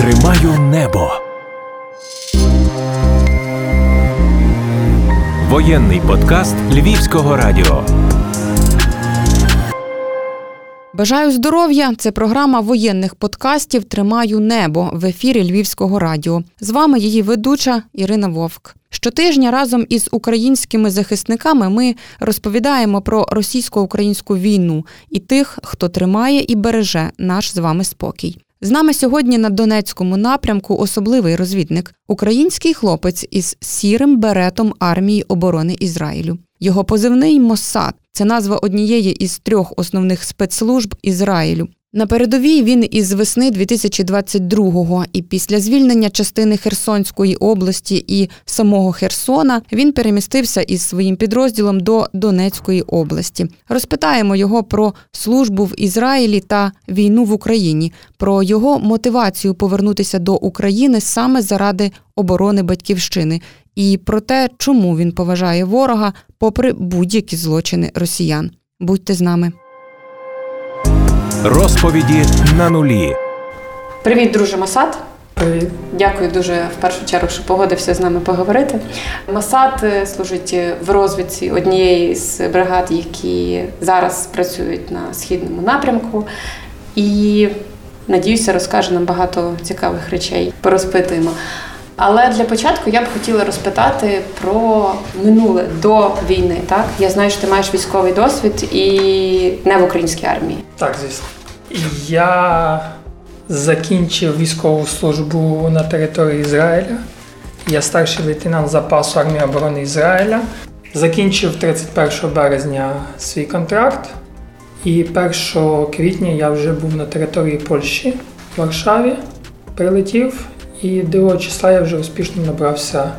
Тримаю небо. Воєнний подкаст Львівського радіо. Бажаю здоров'я. Це програма воєнних подкастів Тримаю небо в ефірі Львівського радіо. З вами її ведуча Ірина Вовк. Щотижня разом із українськими захисниками ми розповідаємо про російсько-українську війну і тих, хто тримає і береже наш з вами спокій. З нами сьогодні на Донецькому напрямку особливий розвідник, український хлопець із сірим беретом армії оборони Ізраїлю. Його позивний Моссад це назва однієї із трьох основних спецслужб Ізраїлю. На передовій він із весни 2022-го і після звільнення частини Херсонської області і самого Херсона він перемістився із своїм підрозділом до Донецької області. Розпитаємо його про службу в Ізраїлі та війну в Україні, про його мотивацію повернутися до України саме заради оборони батьківщини, і про те, чому він поважає ворога, попри будь-які злочини росіян. Будьте з нами. Розповіді на нулі. Привіт, друже Масад. Привіт. Дякую дуже в першу чергу, що погодився з нами поговорити. Масад е, служить в розвідці однієї з бригад, які зараз працюють на східному напрямку, і надіюся, розкаже нам багато цікавих речей. Порозпитуємо. Але для початку я б хотіла розпитати про минуле до війни. Так я знаю, що ти маєш військовий досвід і не в українській армії. Так, звісно. Я закінчив військову службу на території Ізраїля. Я старший лейтенант запасу армії оборони Ізраїля. Закінчив 31 березня свій контракт, і 1 квітня я вже був на території Польщі в Варшаві, прилетів, і 2 числа я вже успішно набрався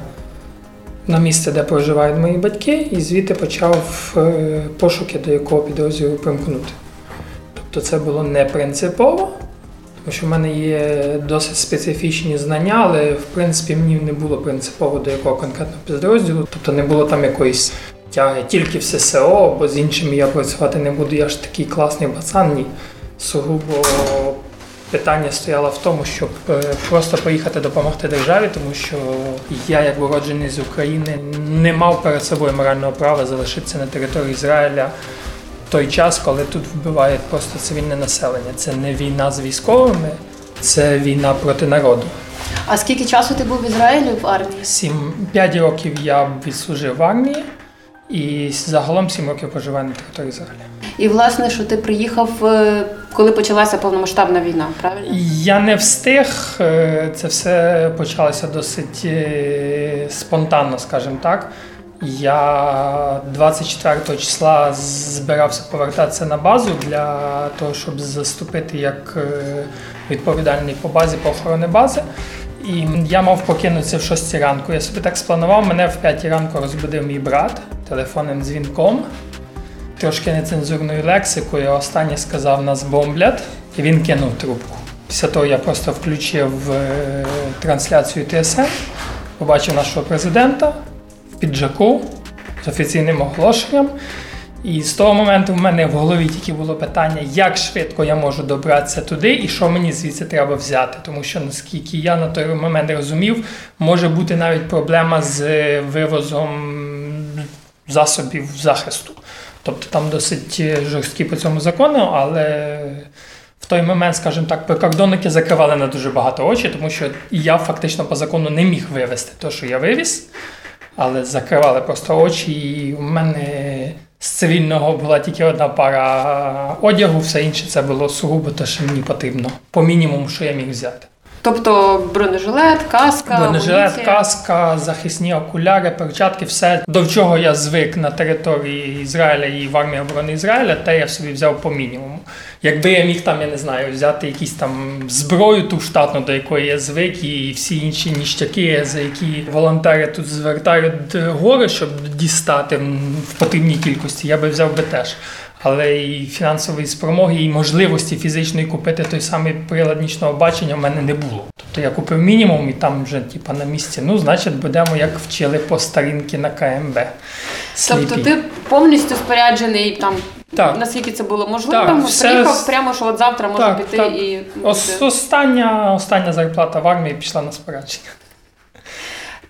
на місце, де проживають мої батьки, і звідти почав е, пошуки, до якого підрозділу примкнути. Тобто це було не принципово, тому що в мене є досить специфічні знання, але в принципі мені не було принципово до якого конкретного підрозділу. Тобто не було там якоїсь тяги тільки в ССО, бо з іншими я працювати не буду. Я ж такий класний пацан. Ні. Сугубо питання стояло в тому, щоб е, просто поїхати допомогти державі, тому що я, як уроджений з України, не мав перед собою морального права залишитися на території Ізраїля той час, коли тут вбивають просто цивільне населення. Це не війна з військовими, це війна проти народу. А скільки часу ти був в Ізраїлі в армії? Сім п'ять років я відслужив в армії, і загалом сім років проживаю на території Ізраїля. І власне, що ти приїхав, е, коли почалася повномасштабна війна, правильно? Я не встиг. е, Це все почалося досить е, спонтанно, скажімо так. Я 24 числа збирався повертатися на базу для того, щоб заступити як відповідальний по базі по охорони бази. І я мав покинутися в 6 ранку. Я собі так спланував. Мене в 5 ранку розбудив мій брат телефонним дзвінком, трошки нецензурною лексикою. Останнє сказав нас бомблять, і він кинув трубку. Після того я просто включив е, трансляцію ТСН, побачив нашого президента в піджаку з офіційним оголошенням. І з того моменту в мене в голові тільки було питання, як швидко я можу добратися туди і що мені звідси треба взяти. Тому що, наскільки я на той момент розумів, може бути навіть проблема з вивозом засобів захисту. Тобто там досить жорсткі по цьому закону, але в той момент, скажімо так, прикордонники закривали на дуже багато очі, тому що я фактично по закону не міг вивезти те, що я вивіз, але закривали просто очі, і в мене з цивільного була тільки одна пара одягу, все інше це було сугубо те, що мені потрібно, по мінімуму, що я міг взяти. Тобто бронежилет, каска, Бронежилет, амуніція. каска, захисні окуляри, перчатки, все до чого я звик на території Ізраїля і в армії оборони Ізраїля, те я собі взяв по мінімуму. Якби я міг там, я не знаю, взяти якісь там зброю, ту штатну, до якої я звик, і всі інші ніштяки, за які волонтери тут звертають гори, щоб дістати в потрібній кількості, я би взяв би теж. Але і фінансової спромоги, і можливості фізичної купити той самий прилад нічного бачення в мене не було. Тобто я купив мінімум і там вже типа на місці. Ну, значить, будемо як вчили по старінки на КМБ. Тобто ти повністю споряджений там Так. Наскільки це було можливим, Так, все приїхав прямо, що от завтра можна Так, піти так. і Ос- остання, остання зарплата в армії пішла на спорядження.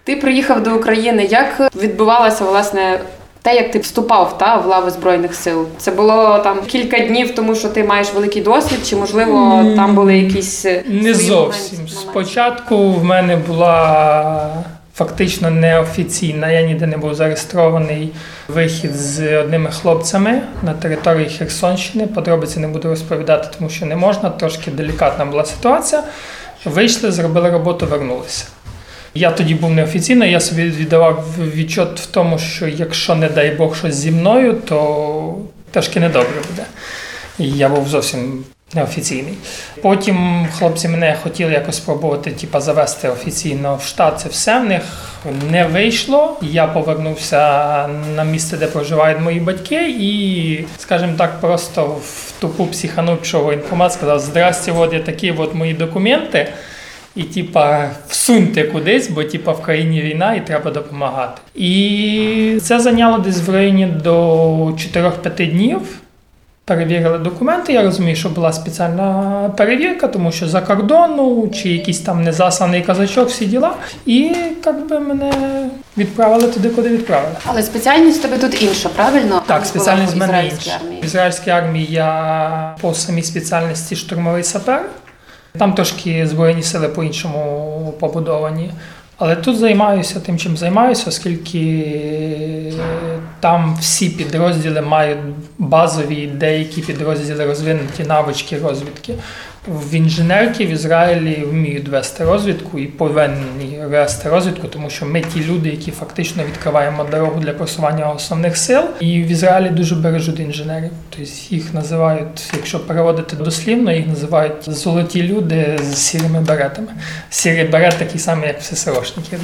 Ти приїхав до України. Як відбувалося власне те, як ти вступав та в лави збройних сил? Це було там кілька днів, тому що ти маєш великий досвід, чи можливо там були якісь е, Не зовсім. моменти? Спочатку в мене була фактично неофіційна, я ніде не був зареєстрований вихід з одними хлопцями на території Херсонщини. Подробиці не буду розповідати, тому що не можна. Трошки делікатна була ситуація. Вийшли, зробили роботу, вернулися. Я тоді був неофіційно, я собі віддавав відчот в тому, що якщо, не дай Бог, щось зі мною, то трошки недобре буде. Я був зовсім неофіційний. Потім хлопці мене хотіли якось спробувати типа, завести офіційно в штат. Це все в них не вийшло. Я повернувся на місце, де проживають мої батьки, і, скажімо так, просто в тупу психанув пішов воєнкомат, сказав: Здрасте, от є такі от мої документи. І, типа, всуньте кудись, бо типа в країні війна і треба допомагати. І це зайняло десь в районі до 4-5 днів. Перевірили документи. Я розумію, що була спеціальна перевірка, тому що за кордону чи якийсь там незасланий казачок, всі діла. І як би мене відправили туди, куди відправили. Але спеціальність тебе тут інша, правильно? Так, спеціальність в мене інша. В ізраїльській армії я по самій спеціальності штурмовий сапер. Там трошки збройні сили по-іншому побудовані. Але тут займаюся тим, чим займаюся, оскільки там всі підрозділи мають базові деякі підрозділи розвинуті навички розвідки. В інженерки в Ізраїлі вміють вести розвідку і повинні вести розвідку, тому що ми ті люди, які фактично відкриваємо дорогу для просування основних сил. І в Ізраїлі дуже бережуть інженерів. Тобто їх називають, якщо переводити дослівно, їх називають золоті люди з сірими беретами. Сірий берет такий самий, як в ССОшники.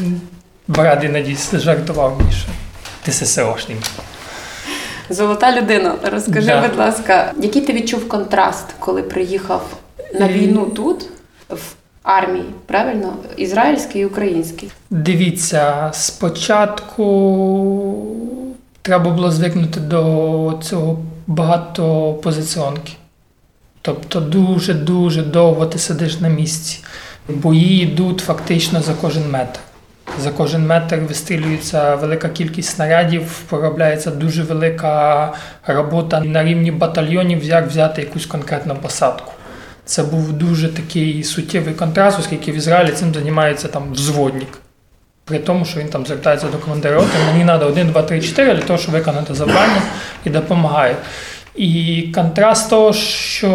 Брат іноді жартував що ти ССОшник. Золота людина. Розкажи, Да. будь ласка, який ти відчув контраст, коли приїхав на війну тут, в армії, правильно? Ізраїльській і українській? Дивіться, спочатку треба було звикнути до цього багатопозиціонки. Тобто дуже-дуже довго ти сидиш на місці. Бої йдуть фактично за кожен метр. За кожен метр вистрілюється велика кількість снарядів, проробляється дуже велика робота на рівні батальйонів, як взяти якусь конкретну посадку. Це був дуже такий суттєвий контраст, оскільки в Ізраїлі цим займається там взводник. При тому, що він там звертається до командира роти, мені треба 1, 2, 3, 4 для того, щоб виконати завдання і допомагає. І контраст того, що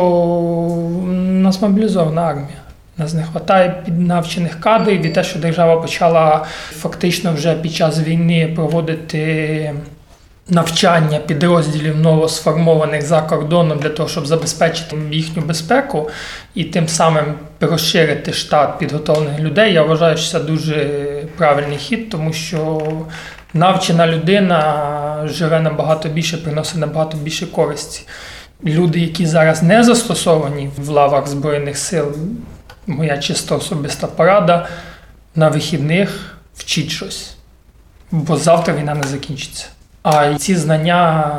нас мобілізована армія. Нас не вистачає піднавчених кадрів і те, що держава почала фактично вже під час війни проводити навчання підрозділів новосформованих за кордоном для того, щоб забезпечити їхню безпеку і тим самим розширити штат підготовлених людей. Я вважаю, що це дуже правильний хід, тому що навчена людина живе набагато більше, приносить набагато більше користі. Люди, які зараз не застосовані в лавах Збройних сил, моя чисто особиста порада на вихідних вчіть щось, бо завтра війна не закінчиться. А ці знання,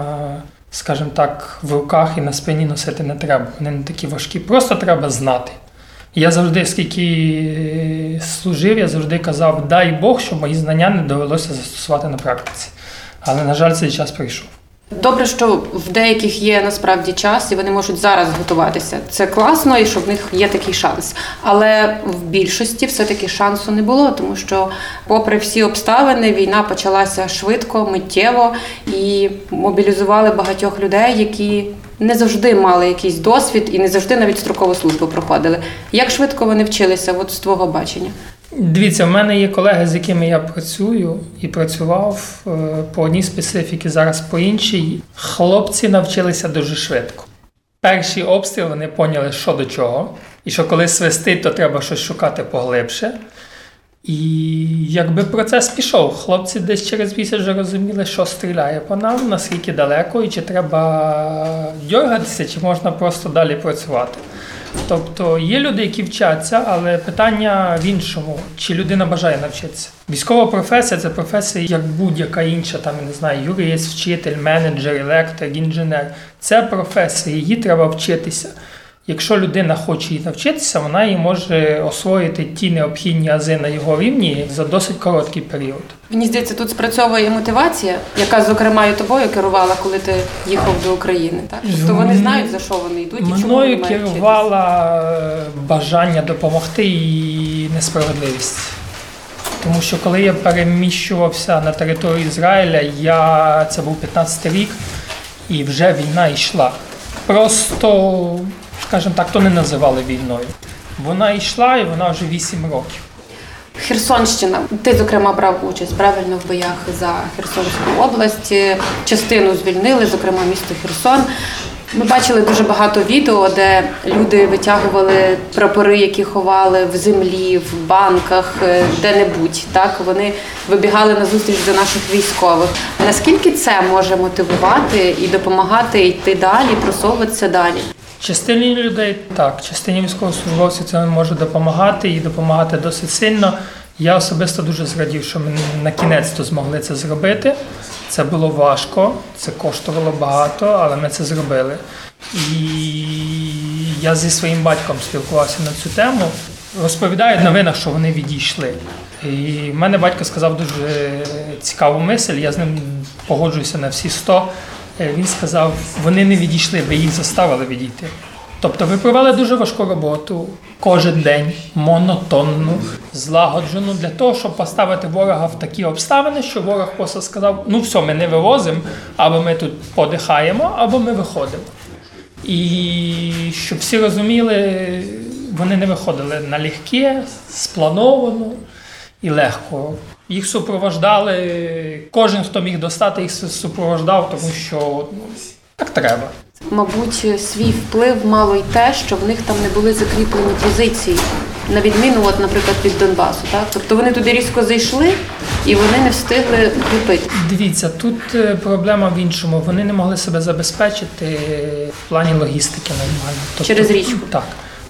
скажімо так, в руках і на спині носити не треба. Вони не такі важкі. Просто треба знати. Я завжди, скільки служив, я завжди казав, дай Бог, щоб мої знання не довелося застосувати на практиці. Але, на жаль, цей час прийшов. Добре, що в деяких є насправді час, і вони можуть зараз готуватися. Це класно, і що в них є такий шанс. Але в більшості все-таки шансу не було, тому що, попри всі обставини, війна почалася швидко, миттєво і мобілізували багатьох людей, які не завжди мали якийсь досвід і не завжди навіть строкову службу проходили. Як швидко вони вчилися, от з твого бачення? Дивіться, в мене є колеги, з якими я працюю і працював е, по одній специфіці, зараз по іншій. Хлопці навчилися дуже швидко. Перший обстріл вони поняли, що до чого, і що коли свистить, то треба щось шукати поглибше. І якби процес пішов, хлопці десь через місяць вже розуміли, що стріляє по нам, наскільки далеко, і чи треба дергатися, чи можна просто далі працювати. Тобто є люди, які вчаться, але питання в іншому: чи людина бажає навчитися? Військова професія це професія, як будь-яка інша, там не знаю, юрист, вчитель, менеджер, електрик, інженер. Це професія, її треба вчитися. Якщо людина хоче її навчитися, вона її може освоїти ті необхідні ази на його рівні за досить короткий період. Мені здається, тут спрацьовує мотивація, яка, зокрема, і тобою керувала, коли ти їхав до України. Так? Тобто вони знають, за що вони йдуть і чому вони Мною вчитися. керувала е, бажання допомогти і несправедливість. Тому що коли я переміщувався на територію Ізраїля, я це був 15 рік, і вже війна йшла. Просто, скажімо так, то не називали війною. Вона йшла і вона вже 8 років. Херсонщина. Ти, зокрема, брав участь правильно в боях за Херсонську область. Частину звільнили, зокрема місто Херсон. Ми бачили дуже багато відео, де люди витягували прапори, які ховали в землі, в банках, е, де-небудь. Так вони вибігали на зустріч до наших військових. Наскільки це може мотивувати і допомагати йти далі, просовуватися далі? Частині людей так, частині військовослужбовців це може допомагати і допомагати досить сильно. Я особисто дуже зрадів, що ми на кінець то змогли це зробити. Це було важко, це коштувало багато, але ми це зробили. І я зі своїм батьком спілкувався на цю тему. Розповідають в новинах, що вони відійшли. І в мене батько сказав дуже цікаву мисль, я з ним погоджуюся на всі 100. Е, Він сказав, вони не відійшли, ви їх заставили відійти. Тобто ви провели дуже важку роботу кожен день, монотонну, злагоджену для того, щоб поставити ворога в такі обставини, що ворог просто сказав: ну все, ми не вивозимо, або ми тут подихаємо, або ми виходимо. І щоб всі розуміли, вони не виходили налегке, сплановано і легко. Їх супровождали, кожен, хто міг достати, їх супровождав, тому що ну, так треба. Мабуть, свій вплив мало й те, що в них там не були закріплені позиції, на відміну, от, наприклад, від Донбасу. Так? Тобто вони туди різко зайшли і вони не встигли купити. Дивіться, тут е, проблема в іншому. Вони не могли себе забезпечити в плані логістики нормально. Тобто, Через річку. Так.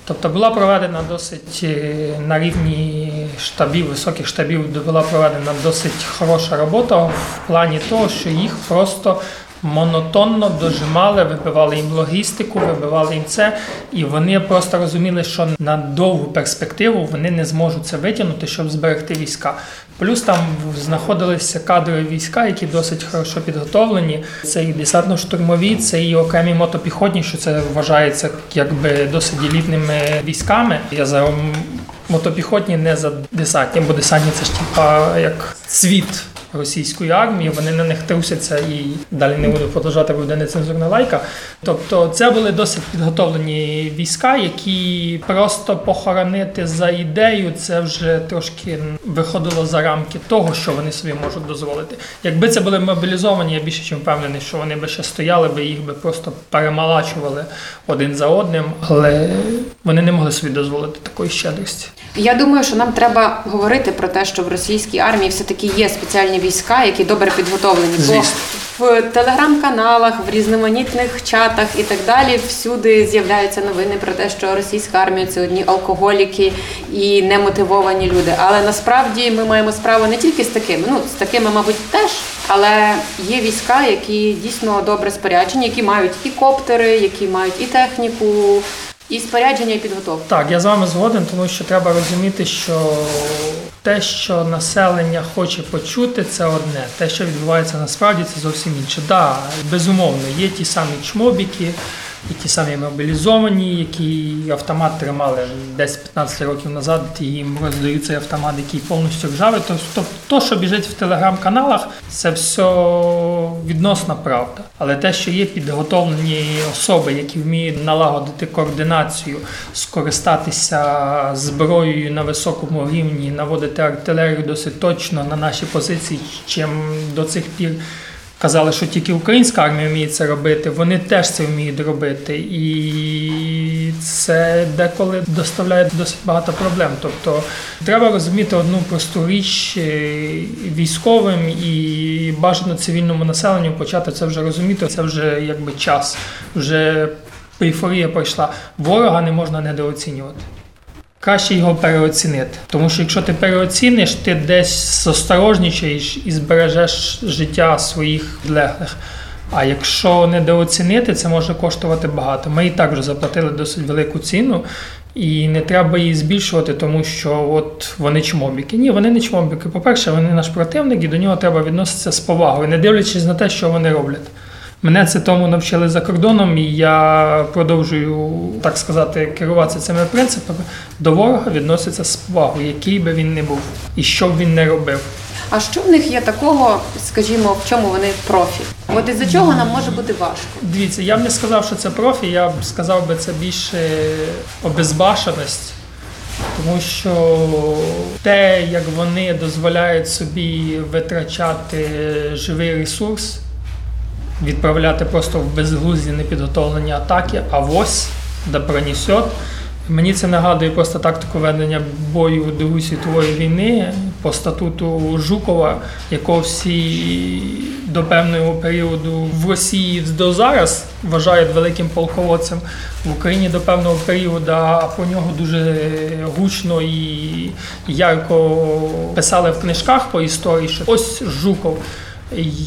Тобто була проведена досить е, на рівні штабів, високих штабів, була проведена досить хороша робота в плані того, що їх просто монотонно дожимали, вибивали їм логістику, вибивали їм це, і вони просто розуміли, що на довгу перспективу вони не зможуть це витягнути, щоб зберегти війська. Плюс там знаходилися кадрові війська, які досить хорошо підготовлені. Це і десантно-штурмові, це і окремі мотопіхотні, що це вважається якби досить елітними військами. Я за мотопіхотні не за десантні, бо десантні це ж типа як світ російської армії, вони на них трусяться і далі не буду продовжати, бо буде нецензурна лайка. Тобто це були досить підготовлені війська, які просто похоронити за ідею, це вже трошки виходило за рамки того, що вони собі можуть дозволити. Якби це були мобілізовані, я більше чим впевнений, що вони би ще стояли, би їх би просто перемалачували один за одним, але вони не могли собі дозволити такої щедрості. Я думаю, що нам треба говорити про те, що в російській армії все-таки є спеціальні війська, які добре підготовлені. Бо в телеграм-каналах, в різноманітних чатах і так далі всюди з'являються новини про те, що російська армія це одні алкоголіки і немотивовані люди. Але насправді ми маємо справу не тільки з такими, ну з такими, мабуть, теж. Але є війська, які дійсно добре споряджені, які мають і коптери, які мають і техніку, і спорядження, і підготовка. Так, я з вами згоден, тому що треба розуміти, що те, що населення хоче почути, це одне. Те, що відбувається насправді, це зовсім інше. Так, да, безумовно, є ті самі чмобіки, і ті самі мобілізовані, які автомат тримали 10-15 років назад, і їм роздають цей автомат, який повністю ржавий. Тобто, то, що біжить в телеграм-каналах, це все відносна правда. Але те, що є підготовлені особи, які вміють налагодити координацію, скористатися зброєю на високому рівні, наводити артилерію досить точно на наші позиції, чим до цих пір. Казали, що тільки українська армія вміє це робити, вони теж це вміють робити, і це деколи доставляє досить багато проблем. Тобто треба розуміти одну просту річ е, військовим і бажано цивільному населенню почати це вже розуміти. Це вже якби час. Вже ейфорія пройшла. Ворога не можна недооцінювати. Краще його переоцінити. Тому що якщо ти переоціниш, ти десь осторожнічаєш і збережеш життя своїх підлеглих. А якщо недооцінити, це може коштувати багато. Ми і так вже заплатили досить велику ціну, і не треба її збільшувати, тому що от вони чмобіки. Ні, вони не чмобіки. По-перше, вони наш противник, і до нього треба відноситися з повагою, не дивлячись на те, що вони роблять. Мене це тому навчили за кордоном, і я продовжую, так сказати, керуватися цими принципами. До ворога відноситься з повагою, який би він не був, і що б він не робив. А що в них є такого, скажімо, в чому вони профі? От із-за чого нам може бути важко? Дивіться, я б не сказав, що це профі, я б сказав би це більше обезбашеність. Тому що те, як вони дозволяють собі витрачати живий ресурс, відправляти просто в безглузді непідготовлені атаки, а ось да пронесет. Мені це нагадує просто тактику ведення бою Другої світової війни по статуту Жукова, якого всі до певного періоду в Росії до зараз вважають великим полководцем. В Україні до певного періоду а про нього дуже гучно і ярко писали в книжках по історії, що ось Жуков.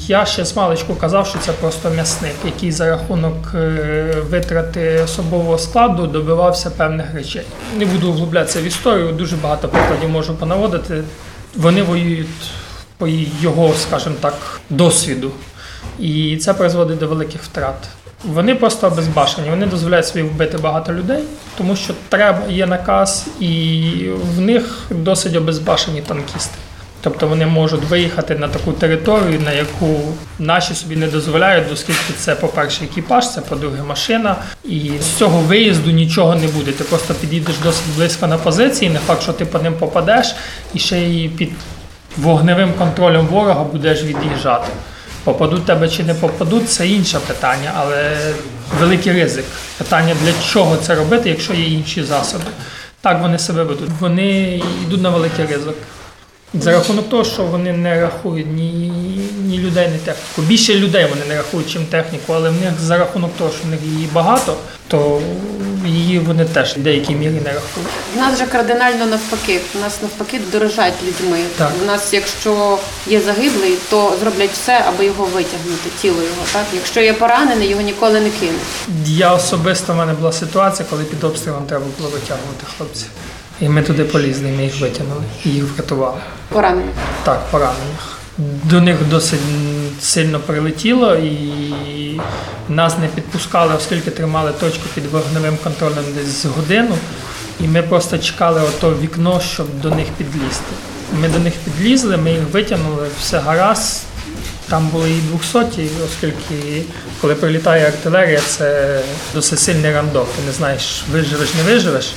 Я ще з маличку казав, що це просто м'ясник, який за рахунок е, витрати особового складу добивався певних речей. Не буду углублятися в історію, дуже багато прикладів можу понаводити. Вони воюють по його, скажімо так, досвіду. І це призводить до великих втрат. Вони просто безбашені, вони дозволяють собі вбити багато людей, тому що треба, є наказ, і в них досить обезбашені танкісти. Тобто вони можуть виїхати на таку територію, на яку наші собі не дозволяють, оскільки це, по-перше, екіпаж, це по-друге, машина. І з цього виїзду нічого не буде. Ти просто підійдеш досить близько на позиції, не факт, що ти по ним попадеш, і ще й під вогневим контролем ворога будеш від'їжджати. Попадуть тебе чи не попадуть, це інше питання, але великий ризик. Питання для чого це робити, якщо є інші засоби. Так вони себе ведуть. Вони йдуть на великий ризик. За рахунок того, що вони не рахують ні, ні людей, ні техніку. Більше людей вони не рахують, чим техніку, але в них за рахунок того, що в них її багато, то її вони теж в деякій мірі не рахують. У нас же кардинально навпаки. У нас навпаки дорожать людьми. Так. У нас, якщо є загиблий, то зроблять все, аби його витягнути, тіло його. Так, якщо є поранений, його ніколи не кинуть. Я особисто в мене була ситуація, коли під обстрілом треба було витягувати хлопців. І ми туди полізли, ми їх витягнули і їх врятували. Поранений. Так, поранених. До них досить сильно прилетіло і нас не підпускали, оскільки тримали точку під вогневим контролем десь з годину. І ми просто чекали ото вікно, щоб до них підлізти. Ми до них підлізли, ми їх витягнули, все гаразд. Там були і 200, оскільки коли прилітає артилерія, це досить сильний рандок. Ти не знаєш, виживеш, не виживеш.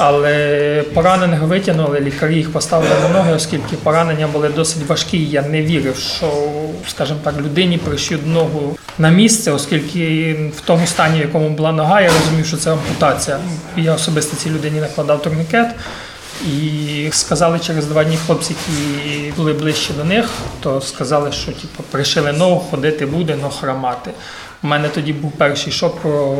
Але поранених витягнули, лікарі їх поставили на ноги, оскільки поранення були досить важкі. Я не вірив, що, скажімо так, людині пришьють ногу на місце, оскільки в тому стані, в якому була нога, я розумів, що це ампутація. Я особисто цій людині накладав турнікет. І сказали через два дні хлопці, які були ближче до них, то сказали, що типу, пришили ногу, ходити буде, но хромати. У мене тоді був перший шок про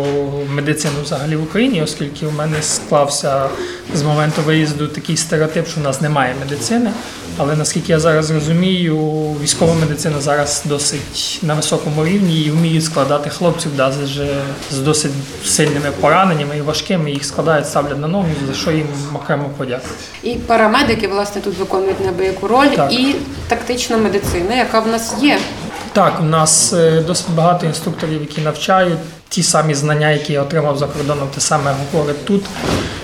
медицину взагалі в Україні, оскільки у мене склався з моменту виїзду такий стереотип, що в нас немає медицини. Але наскільки я зараз розумію, військова медицина зараз досить на високому рівні і вміють складати хлопців да, з, досить сильними пораненнями і важкими. Їх складають, ставлять на ноги, за що їм окремо подяку. І парамедики власне тут виконують неабияку роль, Так. і тактична медицина, яка в нас є. Так, у нас е, досить багато інструкторів, які навчають ті самі знання, які я отримав за кордоном, те саме говорять тут.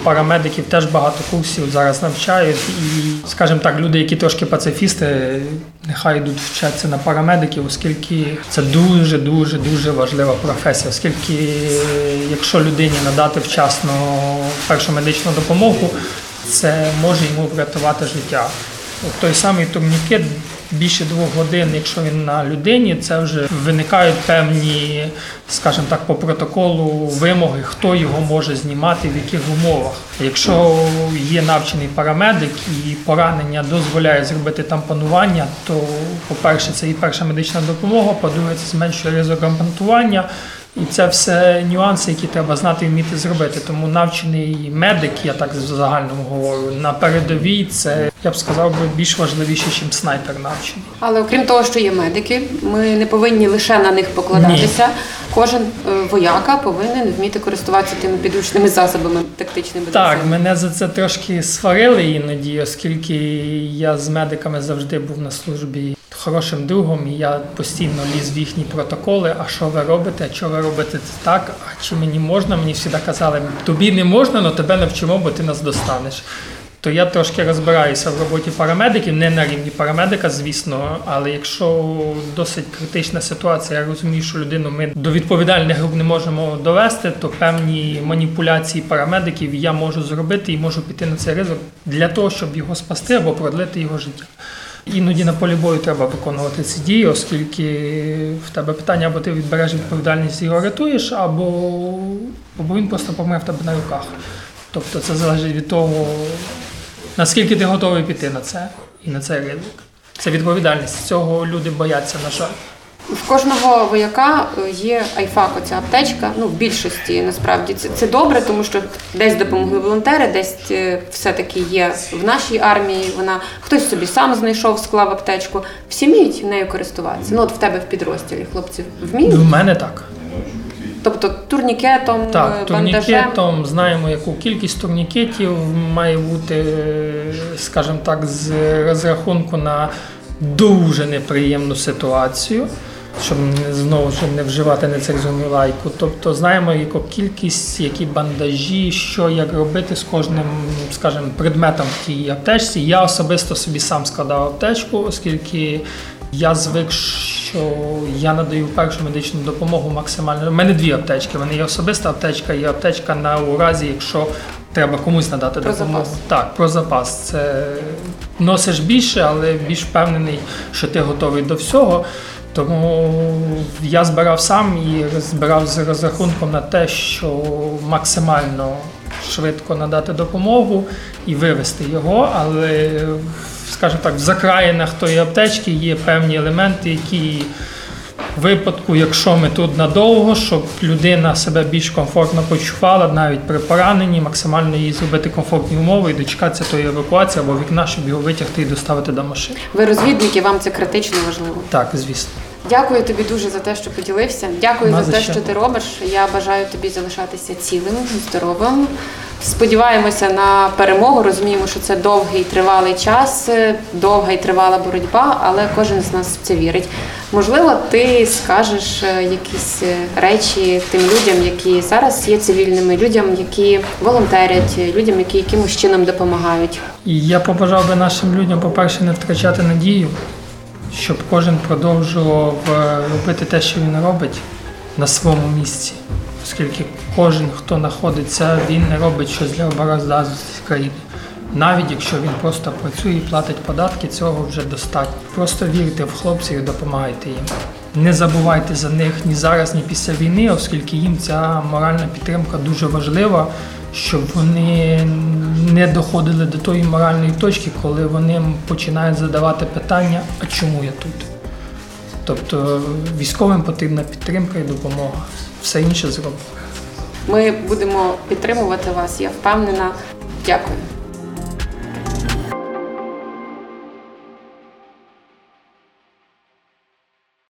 Парамедиків теж багато курсів зараз навчають. І, скажімо так, люди, які трошки пацифісти, нехай йдуть вчатися на парамедиків, оскільки це дуже, дуже, дуже важлива професія. Оскільки, якщо людині надати вчасно першу медичну допомогу, це може йому врятувати життя. От той самий турнікет більше двох годин, якщо він на людині, це вже виникають певні, скажімо так, по протоколу вимоги, хто його може знімати, в яких умовах. Якщо є навчений парамедик і поранення дозволяє зробити тампонування, то, по-перше, це і перша медична допомога, по-друге, це зменшує ризик ампутування. І це все нюанси, які треба знати і вміти зробити. Тому навчений медик, я так в загальному говорю, на передовій це я б сказав би більш важливіше, ніж снайпер навчений. Але окрім того, що є медики, ми не повинні лише на них покладатися. Кожен е, вояка повинен вміти користуватися тими підручними засобами тактичними Так, мене за це трошки сварили іноді, оскільки я з медиками завжди був на службі хорошим другом, і я постійно ліз в їхні протоколи. А що ви робите? А що ви робите це так? А чи мені можна? Мені завжди казали, тобі не можна, але тебе навчимо, бо ти нас достанеш. То я трошки розбираюся в роботі парамедиків, не на рівні парамедика, звісно. Але якщо досить критична ситуація, я розумію, що людину ми до відповідальних груп не можемо довести, то певні маніпуляції парамедиків я можу зробити і можу піти на цей ризик для того, щоб його спасти або продлити його життя. Іноді на полі бою треба виконувати ці дії, оскільки в тебе питання, або ти відбереш відповідальність і його рятуєш, або, або він просто помре в тебе на руках. Тобто це залежить від того, наскільки ти готовий піти на це і на цей ризик. Це відповідальність. Цього люди бояться, на жаль. В кожного вояка е, є IFAK, оця аптечка. Ну, в більшості насправді це, це добре, тому що десь допомогли волонтери, десь е, все-таки є в нашій армії. Вона хтось собі сам знайшов, склав аптечку. Всі вміють нею користуватися. Ну, от в тебе в підрозділі хлопці вміють. В мене так. Тобто турнікетом, е, Так, бандажем. турнікетом знаємо, яку кількість турнікетів має бути, скажімо так, з розрахунку на дуже неприємну ситуацію, щоб знову ж не вживати нецензурну лайку. Тобто знаємо, яку кількість, які бандажі, що як робити з кожним, скажімо, предметом в тій аптечці. Я особисто собі сам складав аптечку, оскільки я звик, що я надаю першу медичну допомогу максимально. У мене дві аптечки. Мене є особиста аптечка і аптечка на у разі, якщо треба комусь надати Про допомогу. запас. Так, про запас. Це носиш більше, але більш впевнений, що ти готовий до всього. Тому я збирав сам і збирав з розрахунком на те, що максимально швидко надати допомогу і вивести його, але, скажімо так, в закраїнах тої аптечки є певні елементи, які в випадку, якщо ми тут надовго, щоб людина себе більш комфортно почувала, навіть при пораненні, максимально їй зробити комфортні умови і дочекатися тої евакуації або вікна, щоб його витягти і доставити до машини. Ви розвідники, вам це критично важливо. Так, звісно. Дякую тобі дуже за те, що поділився. Дякую Нема за за те, що. що ти робиш. Я бажаю тобі залишатися цілим, здоровим. Сподіваємося на перемогу. Розуміємо, що це довгий тривалий час, е, довга і тривала боротьба, але кожен з нас в це вірить. Можливо, ти скажеш е, якісь е, речі тим людям, які зараз є цивільними, людям, які волонтерять, людям, які якимось чином допомагають. І я побажав би нашим людям, по-перше, не втрачати надію, щоб кожен продовжував е, робити те, що він робить на своєму місці. Оскільки кожен, хто знаходиться, він не робить щось для обороздатності країни. Навіть якщо він просто працює і платить податки, цього вже достатньо. Просто вірте в хлопців і допомагайте їм. Не забувайте за них ні зараз, ні після війни, оскільки їм ця моральна підтримка дуже важлива, щоб вони не доходили до тої моральної точки, коли вони починають задавати питання, а чому я тут? Тобто військовим потрібна підтримка і допомога. Все інше зробимо. Ми будемо підтримувати вас. Я впевнена. Дякую.